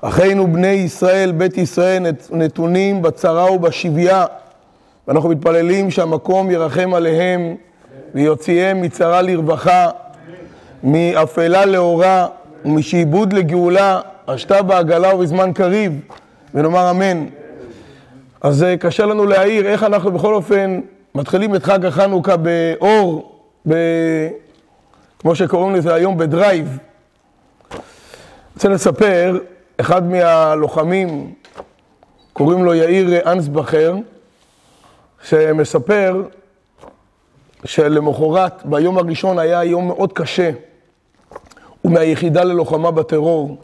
אחינו בני ישראל, בית ישראל, נתונים בצרה ובשביה, ואנחנו מתפללים שהמקום ירחם עליהם ויוציאם מצרה לרווחה, מאפלה לאורה ומשעבוד לגאולה, השתה בעגלה ובזמן קריב, ונאמר אמן. אז אה, קשה לנו להעיר איך אנחנו בכל אופן מתחילים את חג החנוכה באור, ב... כמו שקוראים לזה היום בדרייב. אני רוצה לספר, אחד מהלוחמים, קוראים לו יאיר אנסבכר, שמספר שלמחרת, ביום הראשון היה יום מאוד קשה. הוא מהיחידה ללוחמה בטרור.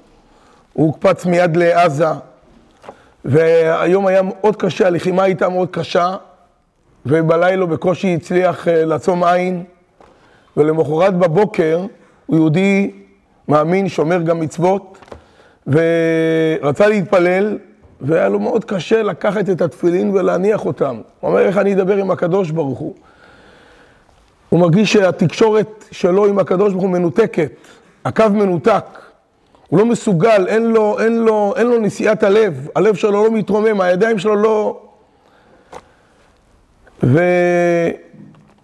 הוא הוקפץ מיד לעזה, והיום היה מאוד קשה, הלחימה הייתה מאוד קשה, ובלילה בקושי הצליח אה, לעצום עין, ולמחרת בבוקר הוא יהודי מאמין, שומר גם מצוות, ורצה להתפלל, והיה לו מאוד קשה לקחת את התפילין ולהניח אותם. הוא אומר, איך אני אדבר עם הקדוש ברוך הוא? הוא מרגיש שהתקשורת שלו עם הקדוש ברוך הוא מנותקת, הקו מנותק. הוא לא מסוגל, אין לו, אין לו, אין לו נשיאת הלב, הלב שלו לא מתרומם, הידיים שלו לא...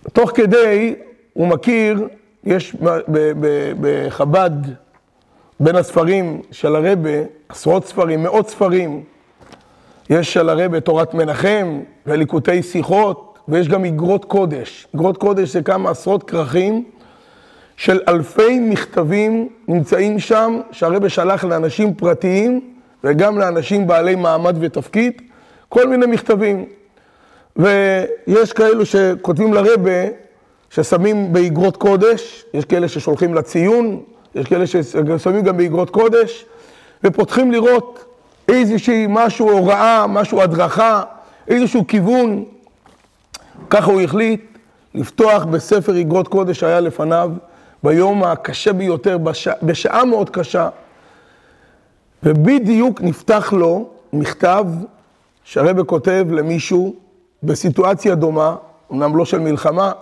ותוך כדי, הוא מכיר, יש בחב"ד, בין הספרים של הרבה, עשרות ספרים, מאות ספרים, יש של הרבה תורת מנחם וליקוטי שיחות, ויש גם אגרות קודש. אגרות קודש זה כמה עשרות כרכים של אלפי מכתבים נמצאים שם, שהרבה שלח לאנשים פרטיים וגם לאנשים בעלי מעמד ותפקיד, כל מיני מכתבים. ויש כאלו שכותבים לרבה, ששמים באגרות קודש, יש כאלה ששולחים לציון, יש כאלה ששמים גם באגרות קודש, ופותחים לראות איזושהי משהו, הוראה, משהו הדרכה, איזשהו כיוון. ככה הוא החליט לפתוח בספר אגרות קודש שהיה לפניו, ביום הקשה ביותר, בשע, בשעה מאוד קשה, ובדיוק נפתח לו מכתב שהרבא כותב למישהו בסיטואציה דומה, אמנם לא של מלחמה,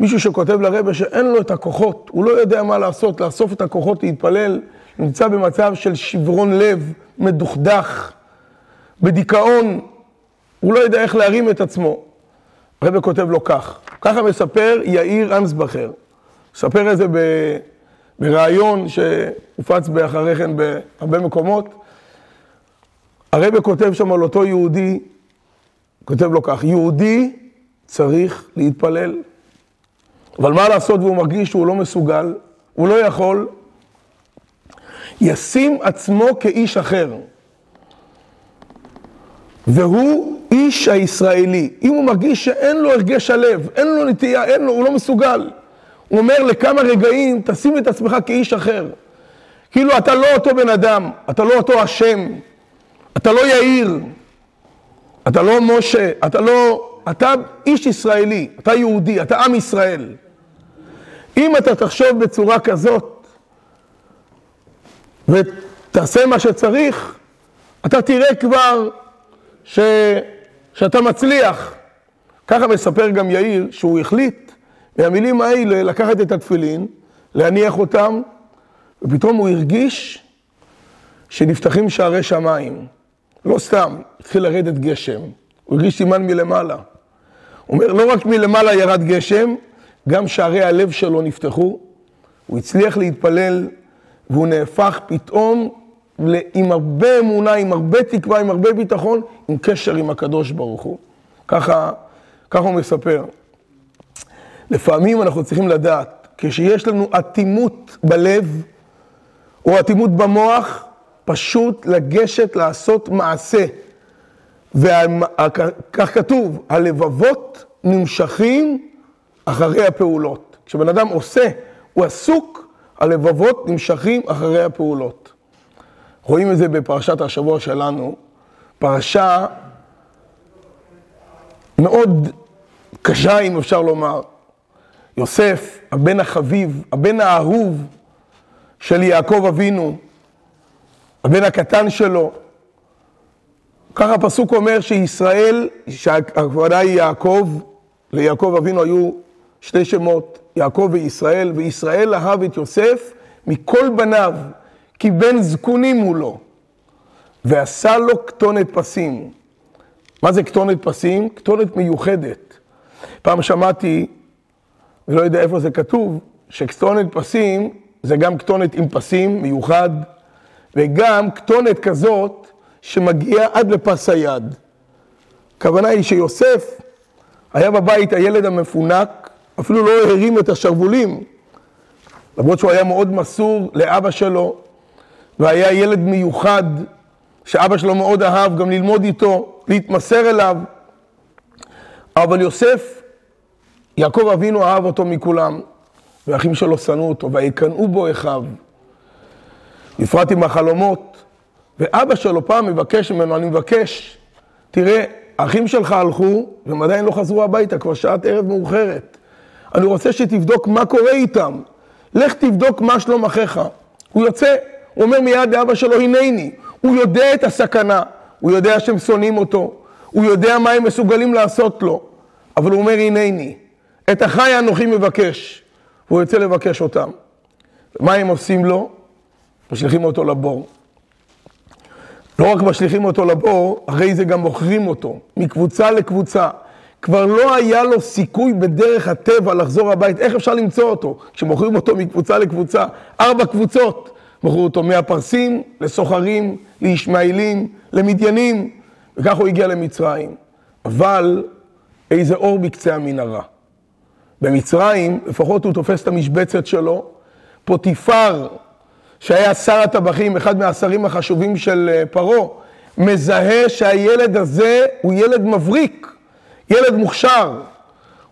מישהו שכותב לרבא שאין לו את הכוחות, הוא לא יודע מה לעשות, לאסוף את הכוחות להתפלל, נמצא במצב של שברון לב, מדוכדך, בדיכאון, הוא לא יודע איך להרים את עצמו. הרבא כותב לו כך, ככה מספר יאיר אנסבכר. מספר את זה בריאיון שהופץ באחרי כן בהרבה מקומות. הרבא כותב שם על אותו יהודי, כותב לו כך, יהודי צריך להתפלל. אבל מה לעשות והוא מרגיש שהוא לא מסוגל, הוא לא יכול, ישים עצמו כאיש אחר. והוא איש הישראלי. אם הוא מרגיש שאין לו הרגש הלב, אין לו נטייה, אין לו, הוא לא מסוגל. הוא אומר לכמה רגעים, תשים את עצמך כאיש אחר. כאילו אתה לא אותו בן אדם, אתה לא אותו השם, אתה לא יאיר, אתה לא משה, אתה לא... אתה איש ישראלי, אתה יהודי, אתה עם ישראל. אם אתה תחשוב בצורה כזאת ותעשה מה שצריך, אתה תראה כבר ש... שאתה מצליח. ככה מספר גם יאיר שהוא החליט מהמילים האלה לקחת את התפילין, להניח אותם, ופתאום הוא הרגיש שנפתחים שערי שמיים. לא סתם, התחיל לרדת גשם. הוא הרגיש סימן מלמעלה. אומר, לא רק מלמעלה ירד גשם, גם שערי הלב שלו נפתחו. הוא הצליח להתפלל, והוא נהפך פתאום עם הרבה אמונה, עם הרבה תקווה, עם הרבה ביטחון, עם קשר עם הקדוש ברוך הוא. ככה, ככה הוא מספר. לפעמים אנחנו צריכים לדעת, כשיש לנו אטימות בלב, או אטימות במוח, פשוט לגשת לעשות מעשה. וכך כתוב, הלבבות נמשכים אחרי הפעולות. כשבן אדם עושה, הוא עסוק, הלבבות נמשכים אחרי הפעולות. רואים את זה בפרשת השבוע שלנו, פרשה מאוד קשה, אם אפשר לומר. יוסף, הבן החביב, הבן האהוב של יעקב אבינו, הבן הקטן שלו. ככה הפסוק אומר שישראל, שהכוונה היא יעקב, ליעקב אבינו היו שתי שמות, יעקב וישראל, וישראל אהב את יוסף מכל בניו, כי בן זקונים הוא לו. ועשה לו כתונת פסים. מה זה כתונת פסים? כתונת מיוחדת. פעם שמעתי, אני לא יודע איפה זה כתוב, שכתונת פסים זה גם כתונת עם פסים מיוחד, וגם כתונת כזאת שמגיעה עד לפס היד. הכוונה היא שיוסף היה בבית הילד המפונק, אפילו לא הרים את השרוולים, למרות שהוא היה מאוד מסור לאבא שלו, והיה ילד מיוחד, שאבא שלו מאוד אהב גם ללמוד איתו, להתמסר אליו. אבל יוסף, יעקב אבינו אהב אותו מכולם, והאחים שלו שנאו אותו, ויקנאו בו אחיו. בפרט עם החלומות. ואבא שלו פעם מבקש ממנו, אני מבקש, תראה, האחים שלך הלכו, והם עדיין לא חזרו הביתה, כבר שעת ערב מאוחרת. אני רוצה שתבדוק מה קורה איתם. לך תבדוק מה שלום אחיך. הוא יוצא, הוא אומר מיד לאבא שלו, הנני. הוא יודע את הסכנה, הוא יודע שהם שונאים אותו, הוא יודע מה הם מסוגלים לעשות לו, אבל הוא אומר, הנני. את אחי אנוכי מבקש. והוא יוצא לבקש אותם. מה הם עושים לו? משליכים אותו לבור. לא רק משליכים אותו לבור, אחרי זה גם מוכרים אותו, מקבוצה לקבוצה. כבר לא היה לו סיכוי בדרך הטבע לחזור הבית, איך אפשר למצוא אותו? כשמוכרים אותו מקבוצה לקבוצה, ארבע קבוצות. מכרו אותו מהפרסים לסוחרים, לישמעאלים, למדיינים, וכך הוא הגיע למצרים. אבל איזה אור בקצה המנהרה. במצרים, לפחות הוא תופס את המשבצת שלו, פוטיפר, שהיה שר הטבחים, אחד מהשרים החשובים של אה, פרעה, מזהה שהילד הזה הוא ילד מבריק, ילד מוכשר.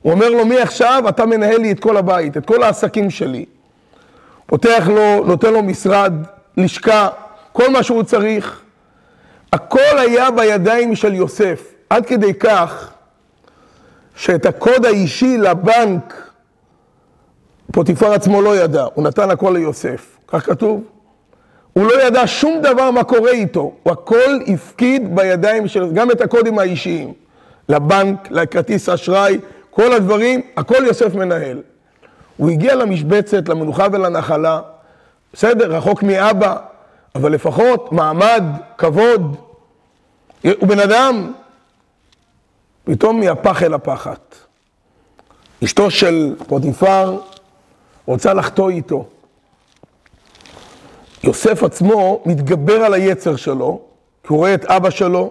הוא אומר לו, מעכשיו אתה מנהל לי את כל הבית, את כל העסקים שלי. פותח לו, נותן לו משרד, לשכה, כל מה שהוא צריך. הכל היה בידיים של יוסף, עד כדי כך שאת הקוד האישי לבנק פוטיפר עצמו לא ידע, הוא נתן הכל ליוסף, כך כתוב. הוא לא ידע שום דבר מה קורה איתו, הוא הכל הפקיד בידיים של, גם את הקודים האישיים, לבנק, לכרטיס אשראי, כל הדברים, הכל יוסף מנהל. הוא הגיע למשבצת, למנוחה ולנחלה, בסדר, רחוק מאבא, אבל לפחות מעמד, כבוד. הוא בן אדם, פתאום מהפח אל הפחת. אשתו של פוטיפר רוצה לחטוא איתו. יוסף עצמו מתגבר על היצר שלו, כי הוא רואה את אבא שלו,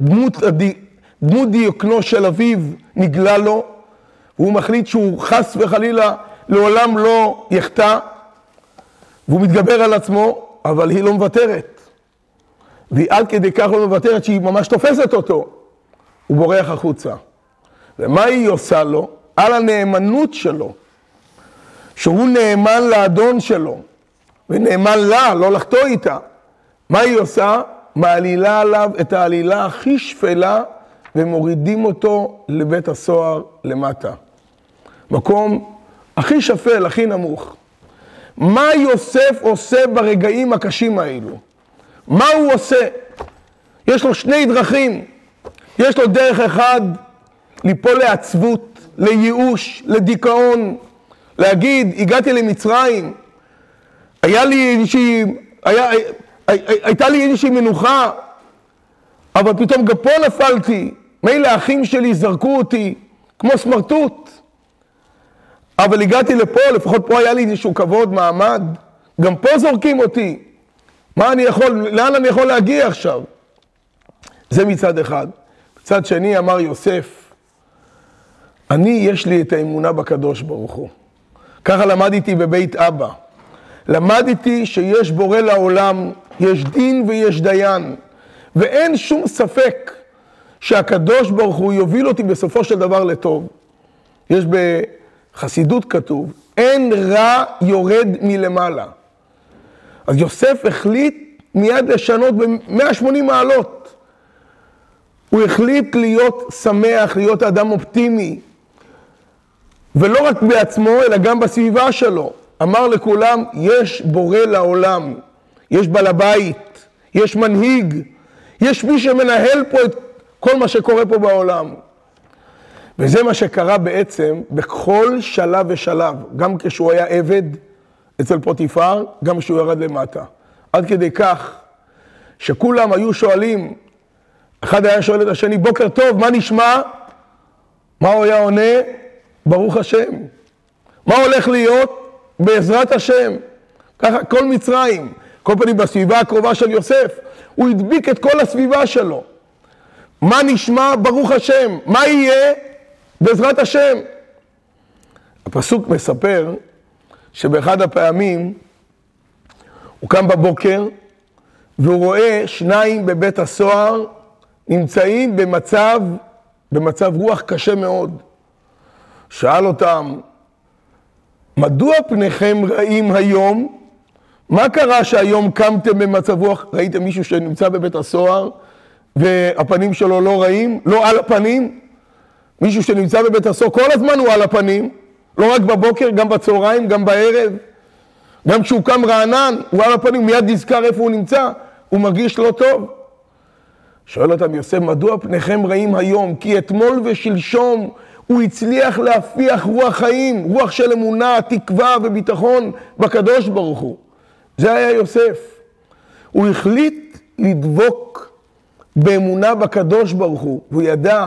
דמות, דמות דיוקנו של אביו נגלה לו, והוא מחליט שהוא חס וחלילה לעולם לא יחטא, והוא מתגבר על עצמו, אבל היא לא מוותרת. והיא עד כדי כך לא מוותרת שהיא ממש תופסת אותו. הוא בורח החוצה. ומה היא עושה לו? על הנאמנות שלו, שהוא נאמן לאדון שלו, ונאמן לה, לא לחטוא איתה. מה היא עושה? מעלילה עליו את העלילה הכי שפלה, ומורידים אותו לבית הסוהר למטה. מקום הכי שפל, הכי נמוך. מה יוסף עושה ברגעים הקשים האלו? מה הוא עושה? יש לו שני דרכים. יש לו דרך אחד, ליפול לעצבות, לייאוש, לדיכאון, להגיד, הגעתי למצרים, היה לי איזושהי, היה, הייתה לי איזושהי מנוחה, אבל פתאום גם פה נפלתי, מילא האחים שלי זרקו אותי כמו סמרטוט, אבל הגעתי לפה, לפחות פה היה לי איזשהו כבוד, מעמד, גם פה זורקים אותי. מה אני יכול, לאן אני יכול להגיע עכשיו? זה מצד אחד. מצד שני אמר יוסף, אני יש לי את האמונה בקדוש ברוך הוא. ככה למדתי בבית אבא. למדתי שיש בורא לעולם, יש דין ויש דיין, ואין שום ספק שהקדוש ברוך הוא יוביל אותי בסופו של דבר לטוב. יש בחסידות כתוב, אין רע יורד מלמעלה. אז יוסף החליט מיד לשנות ב-180 מעלות. הוא החליט להיות שמח, להיות אדם אופטימי, ולא רק בעצמו, אלא גם בסביבה שלו. אמר לכולם, יש בורא לעולם, יש בעל הבית, יש מנהיג, יש מי שמנהל פה את כל מה שקורה פה בעולם. וזה מה שקרה בעצם בכל שלב ושלב, גם כשהוא היה עבד אצל פוטיפר, גם כשהוא ירד למטה. עד כדי כך שכולם היו שואלים, אחד היה שואל את השני, בוקר טוב, מה נשמע? מה הוא היה עונה? ברוך השם. מה הולך להיות? בעזרת השם. ככה כל מצרים, כל פנים בסביבה הקרובה של יוסף, הוא הדביק את כל הסביבה שלו. מה נשמע? ברוך השם. מה יהיה? בעזרת השם. הפסוק מספר שבאחד הפעמים הוא קם בבוקר והוא רואה שניים בבית הסוהר נמצאים במצב, במצב רוח קשה מאוד. שאל אותם, מדוע פניכם רעים היום? מה קרה שהיום קמתם במצב רוח? ראיתם מישהו שנמצא בבית הסוהר והפנים שלו לא רעים? לא על הפנים? מישהו שנמצא בבית הסוהר כל הזמן הוא על הפנים, לא רק בבוקר, גם בצהריים, גם בערב. גם כשהוא קם רענן, הוא על הפנים, מיד נזכר איפה הוא נמצא, הוא מרגיש לא טוב. שואל אותם יוסף, מדוע פניכם רעים היום? כי אתמול ושלשום הוא הצליח להפיח רוח חיים, רוח של אמונה, תקווה וביטחון בקדוש ברוך הוא. זה היה יוסף. הוא החליט לדבוק באמונה בקדוש ברוך הוא, והוא ידע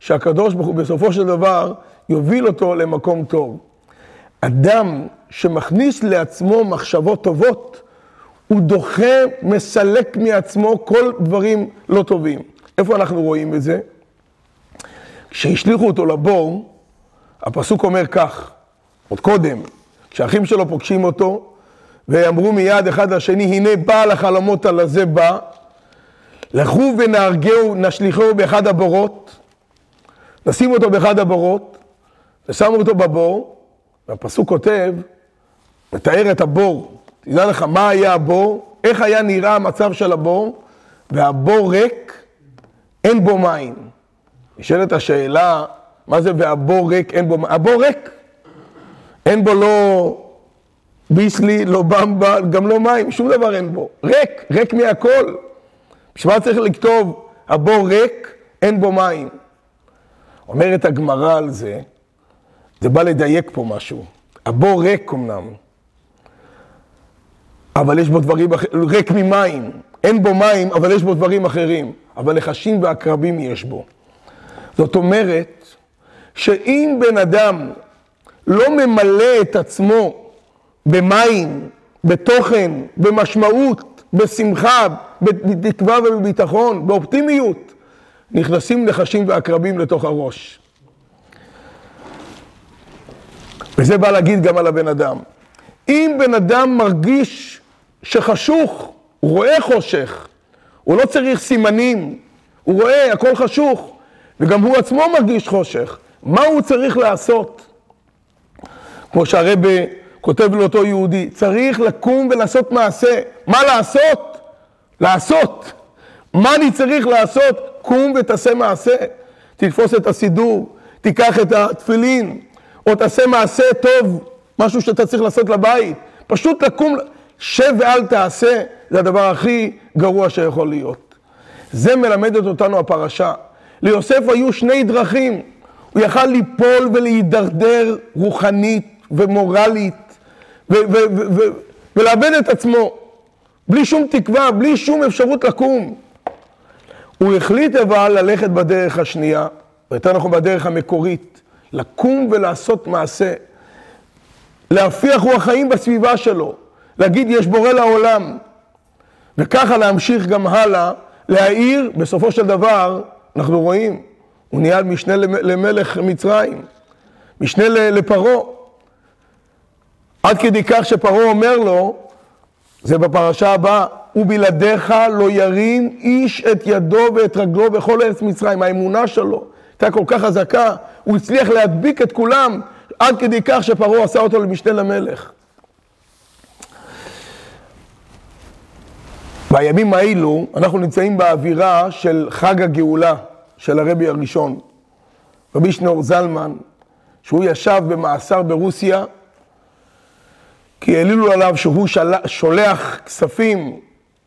שהקדוש ברוך הוא בסופו של דבר יוביל אותו למקום טוב. אדם שמכניס לעצמו מחשבות טובות, הוא דוחה, מסלק מעצמו כל דברים לא טובים. איפה אנחנו רואים את זה? כשהשליכו אותו לבור, הפסוק אומר כך, עוד קודם, כשאחים שלו פוגשים אותו, ואמרו מיד אחד לשני, הנה בעל החלומות על הזה בא, לכו ונהרגהו, נשליכהו באחד הבורות, נשים אותו באחד הבורות, ושמו אותו בבור, והפסוק כותב, מתאר את הבור, תדע לך מה היה הבור, איך היה נראה המצב של הבור, והבור ריק, אין בו מים. נשאלת השאלה, מה זה והבור ריק, אין בו? הבור ריק. אין בו לא ביסלי, לא במבה, גם לא מים, שום דבר אין בו. ריק, ריק מהכל. בשביל מה צריך לכתוב, הבור ריק, אין בו מים. אומרת הגמרא על זה, זה בא לדייק פה משהו. הבור ריק אמנם, אבל יש בו דברים אחרים, ריק ממים. אין בו מים, אבל יש בו דברים אחרים. אבל נחשים ועקרבים יש בו. זאת אומרת, שאם בן אדם לא ממלא את עצמו במים, בתוכן, במשמעות, בשמחה, בתקווה ובביטחון, באופטימיות, נכנסים נחשים ועקרבים לתוך הראש. וזה בא להגיד גם על הבן אדם. אם בן אדם מרגיש שחשוך, הוא רואה חושך, הוא לא צריך סימנים, הוא רואה, הכל חשוך, וגם הוא עצמו מרגיש חושך, מה הוא צריך לעשות? כמו שהרבה כותב לאותו יהודי, צריך לקום ולעשות מעשה. מה לעשות? לעשות. מה אני צריך לעשות? קום ותעשה מעשה. תתפוס את הסידור, תיקח את התפילין, או תעשה מעשה טוב, משהו שאתה צריך לעשות לבית. פשוט לקום, שב ואל תעשה, זה הדבר הכי גרוע שיכול להיות. זה מלמדת אותנו הפרשה. ליוסף היו שני דרכים. הוא יכל ליפול ולהידרדר רוחנית ומורלית ולאבד את עצמו, בלי שום תקווה, בלי שום אפשרות לקום. הוא החליט אבל ללכת בדרך השנייה, או יותר נכון בדרך המקורית, לקום ולעשות מעשה, להפיח רוח חיים בסביבה שלו, להגיד יש בורא לעולם, וככה להמשיך גם הלאה, להעיר, בסופו של דבר, אנחנו רואים, הוא נהיה משנה למלך מצרים, משנה לפרעה. עד כדי כך שפרעה אומר לו, זה בפרשה הבאה, ובלעדיך לא ירים איש את ידו ואת רגלו בכל ארץ מצרים. האמונה שלו הייתה כל כך חזקה, הוא הצליח להדביק את כולם עד כדי כך שפרעה עשה אותו למשנה למלך. בימים האלו אנחנו נמצאים באווירה של חג הגאולה של הרבי הראשון, רבי שנור זלמן, שהוא ישב במאסר ברוסיה, כי העלילו עליו שהוא שולח כספים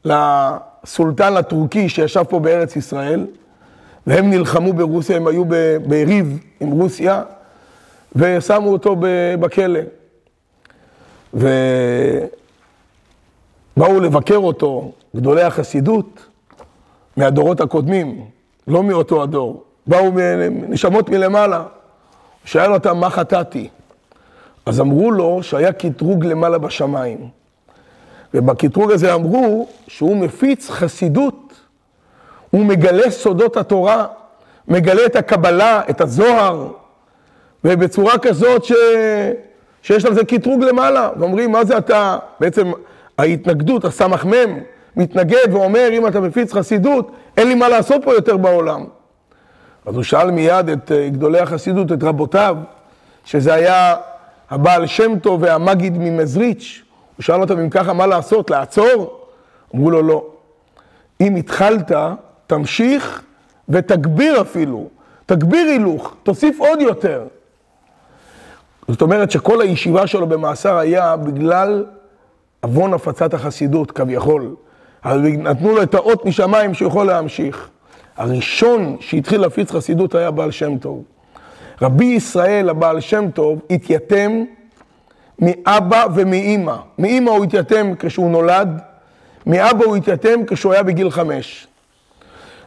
לסולטן הטורקי שישב פה בארץ ישראל, והם נלחמו ברוסיה, הם היו בריב עם רוסיה, ושמו אותו בכלא. ובאו לבקר אותו גדולי החסידות מהדורות הקודמים, לא מאותו הדור, באו נשמות מלמעלה. שאל אותם מה חטאתי. אז אמרו לו שהיה קטרוג למעלה בשמיים. ובקטרוג הזה אמרו שהוא מפיץ חסידות, הוא מגלה סודות התורה, מגלה את הקבלה, את הזוהר, ובצורה כזאת ש... שיש על זה קטרוג למעלה. ואומרים, מה זה אתה? בעצם ההתנגדות, הסמ"ם, מתנגד ואומר, אם אתה מפיץ חסידות, אין לי מה לעשות פה יותר בעולם. אז הוא שאל מיד את אה, גדולי החסידות, את רבותיו, שזה היה הבעל שם טוב והמגיד ממזריץ', הוא שאל אותם אם ככה מה לעשות, לעצור? אמרו לו לא. אם התחלת, תמשיך ותגביר אפילו, תגביר הילוך, תוסיף עוד יותר. זאת אומרת שכל הישיבה שלו במאסר היה בגלל עוון הפצת החסידות, כביכול. אבל נתנו לו את האות משמיים שהוא יכול להמשיך. הראשון שהתחיל להפיץ חסידות היה בעל שם טוב. רבי ישראל, הבעל שם טוב, התייתם מאבא ומאימא. מאימא הוא התייתם כשהוא נולד, מאבא הוא התייתם כשהוא היה בגיל חמש.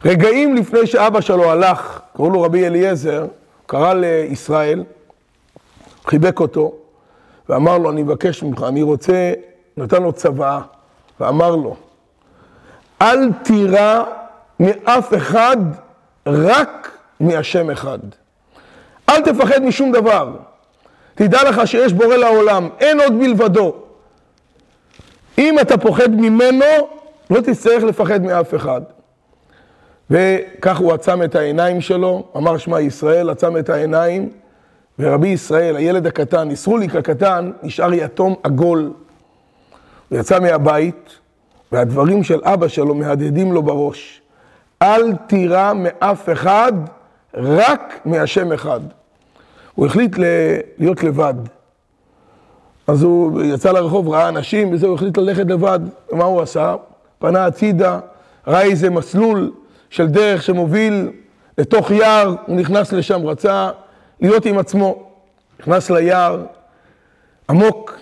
רגעים לפני שאבא שלו הלך, קראו לו רבי אליעזר, קרא לישראל, חיבק אותו, ואמר לו, אני מבקש ממך, אני רוצה, נתן לו צוואה, ואמר לו, אל תירא מאף אחד, רק מהשם אחד. אל תפחד משום דבר. תדע לך שיש בורא לעולם, אין עוד מלבדו. אם אתה פוחד ממנו, לא תצטרך לפחד מאף אחד. וכך הוא עצם את העיניים שלו, אמר שמע ישראל, עצם את העיניים, ורבי ישראל, הילד הקטן, ישרוליק הקטן, נשאר יתום עגול. הוא יצא מהבית, והדברים של אבא שלו מהדהדים לו בראש. אל תירא מאף אחד, רק מהשם אחד. הוא החליט להיות לבד. אז הוא יצא לרחוב, ראה אנשים, וזה, הוא החליט ללכת לבד. ומה הוא עשה? פנה הצידה, ראה איזה מסלול של דרך שמוביל לתוך יער, הוא נכנס לשם, רצה להיות עם עצמו. נכנס ליער עמוק,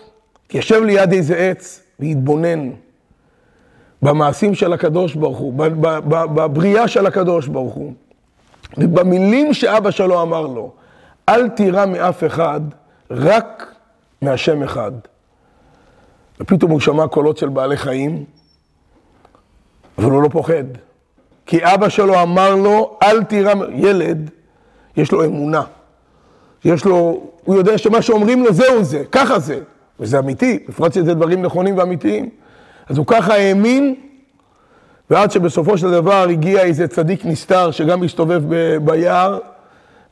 יושב ליד איזה עץ והתבונן. במעשים של הקדוש ברוך הוא, בבריאה של הקדוש ברוך הוא, ובמילים שאבא שלו אמר לו, אל תירא מאף אחד, רק מהשם אחד. ופתאום הוא שמע קולות של בעלי חיים, אבל הוא לא פוחד. כי אבא שלו אמר לו, אל תירא, ילד, יש לו אמונה. יש לו, הוא יודע שמה שאומרים לו זהו זה, ככה זה. וזה אמיתי, בפרט שזה דברים נכונים ואמיתיים. אז הוא ככה האמין, ועד שבסופו של דבר הגיע איזה צדיק נסתר שגם הסתובב ביער,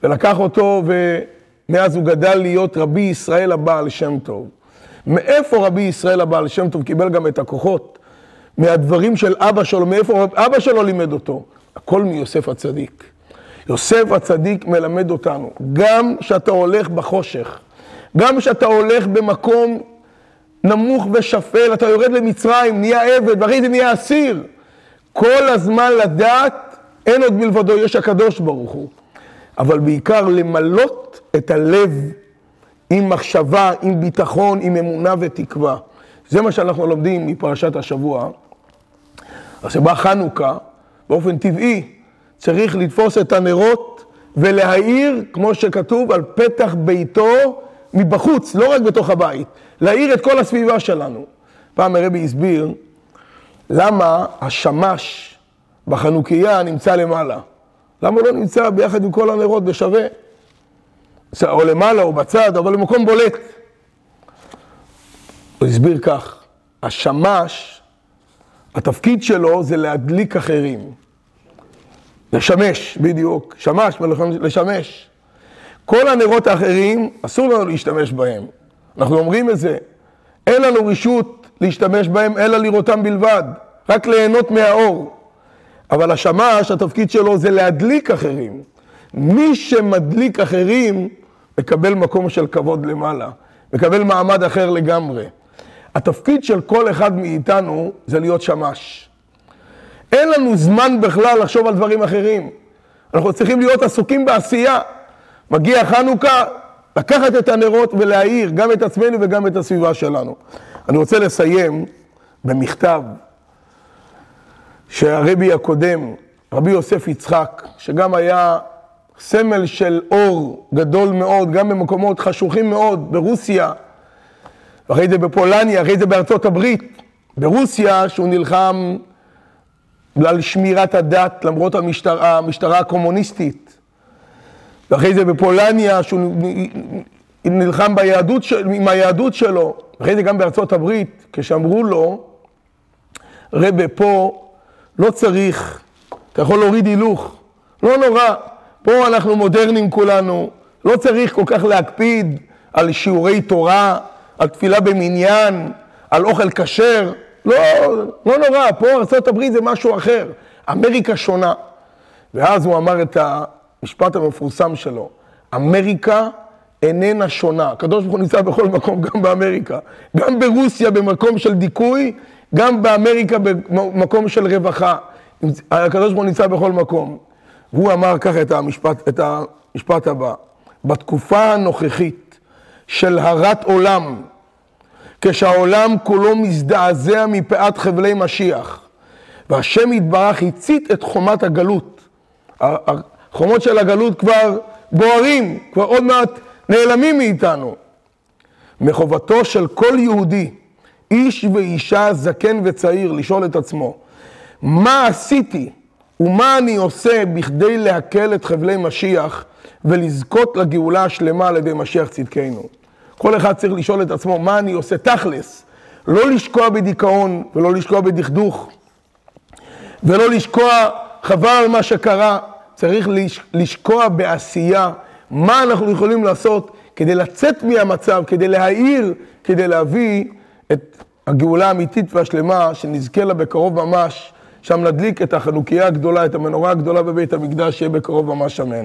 ולקח אותו, ומאז הוא גדל להיות רבי ישראל הבעל שם טוב. מאיפה רבי ישראל הבעל שם טוב קיבל גם את הכוחות? מהדברים של אבא שלו, מאיפה אבא שלו לימד אותו? הכל מיוסף הצדיק. יוסף הצדיק מלמד אותנו, גם כשאתה הולך בחושך, גם כשאתה הולך במקום נמוך ושפל, אתה יורד למצרים, נהיה עבד, ואחרי זה נהיה אסיר. כל הזמן לדעת, אין עוד מלבדו, יש הקדוש ברוך הוא. אבל בעיקר למלות את הלב עם מחשבה, עם ביטחון, עם אמונה ותקווה. זה מה שאנחנו לומדים מפרשת השבוע. אז שבא חנוכה, באופן טבעי, צריך לתפוס את הנרות ולהאיר, כמו שכתוב, על פתח ביתו מבחוץ, לא רק בתוך הבית, להאיר את כל הסביבה שלנו. פעם הרבי הסביר למה השמש בחנוכיה נמצא למעלה. למה הוא לא נמצא ביחד עם כל הנרות בשווה? או למעלה או בצד, אבל במקום בולט. הוא הסביר כך, השמש, התפקיד שלו זה להדליק אחרים. לשמש, בדיוק, שמש, לשמש. כל הנרות האחרים, אסור לנו להשתמש בהם. אנחנו אומרים את זה. אין לנו רשות להשתמש בהם, אלא לראותם בלבד. רק ליהנות מהאור. אבל השמש, התפקיד שלו זה להדליק אחרים. מי שמדליק אחרים, מקבל מקום של כבוד למעלה. מקבל מעמד אחר לגמרי. התפקיד של כל אחד מאיתנו זה להיות שמש. אין לנו זמן בכלל לחשוב על דברים אחרים. אנחנו צריכים להיות עסוקים בעשייה. מגיע חנוכה, לקחת את הנרות ולהאיר גם את עצמנו וגם את הסביבה שלנו. אני רוצה לסיים במכתב שהרבי הקודם, רבי יוסף יצחק, שגם היה סמל של אור גדול מאוד, גם במקומות חשוכים מאוד, ברוסיה, ואחרי זה בפולניה, אחרי זה בארצות הברית, ברוסיה, שהוא נלחם על שמירת הדת למרות המשטרה, המשטרה הקומוניסטית, ואחרי זה בפולניה, שהוא נלחם ביהדות, עם היהדות שלו, אחרי זה גם בארצות הברית, כשאמרו לו, רבה, פה לא צריך, אתה יכול להוריד הילוך, לא נורא, פה אנחנו מודרניים כולנו, לא צריך כל כך להקפיד על שיעורי תורה, על תפילה במניין, על אוכל כשר, לא, לא נורא, פה ארה"ב זה משהו אחר, אמריקה שונה. ואז הוא אמר את המשפט המפורסם שלו, אמריקה איננה שונה. הקדוש ברוך הוא נמצא בכל מקום, גם באמריקה. גם ברוסיה במקום של דיכוי, גם באמריקה במקום של רווחה. הקדוש ברוך הוא נמצא בכל מקום. והוא אמר ככה את המשפט, את המשפט הבא, בתקופה הנוכחית של הרת עולם, כשהעולם כולו מזדעזע מפאת חבלי משיח, והשם יתברך הצית את חומת הגלות. החומות של הגלות כבר בוערים, כבר עוד מעט נעלמים מאיתנו. מחובתו של כל יהודי, איש ואישה, זקן וצעיר, לשאול את עצמו, מה עשיתי ומה אני עושה בכדי להקל את חבלי משיח ולזכות לגאולה השלמה על ידי משיח צדקנו? כל אחד צריך לשאול את עצמו, מה אני עושה תכלס? לא לשקוע בדיכאון ולא לשקוע בדכדוך ולא לשקוע חבל על מה שקרה, צריך לשקוע בעשייה, מה אנחנו יכולים לעשות כדי לצאת מהמצב, כדי להעיר, כדי להביא את הגאולה האמיתית והשלמה שנזכה לה בקרוב ממש, שם נדליק את החנוכיה הגדולה, את המנורה הגדולה בבית המקדש, שיהיה בקרוב ממש אמן.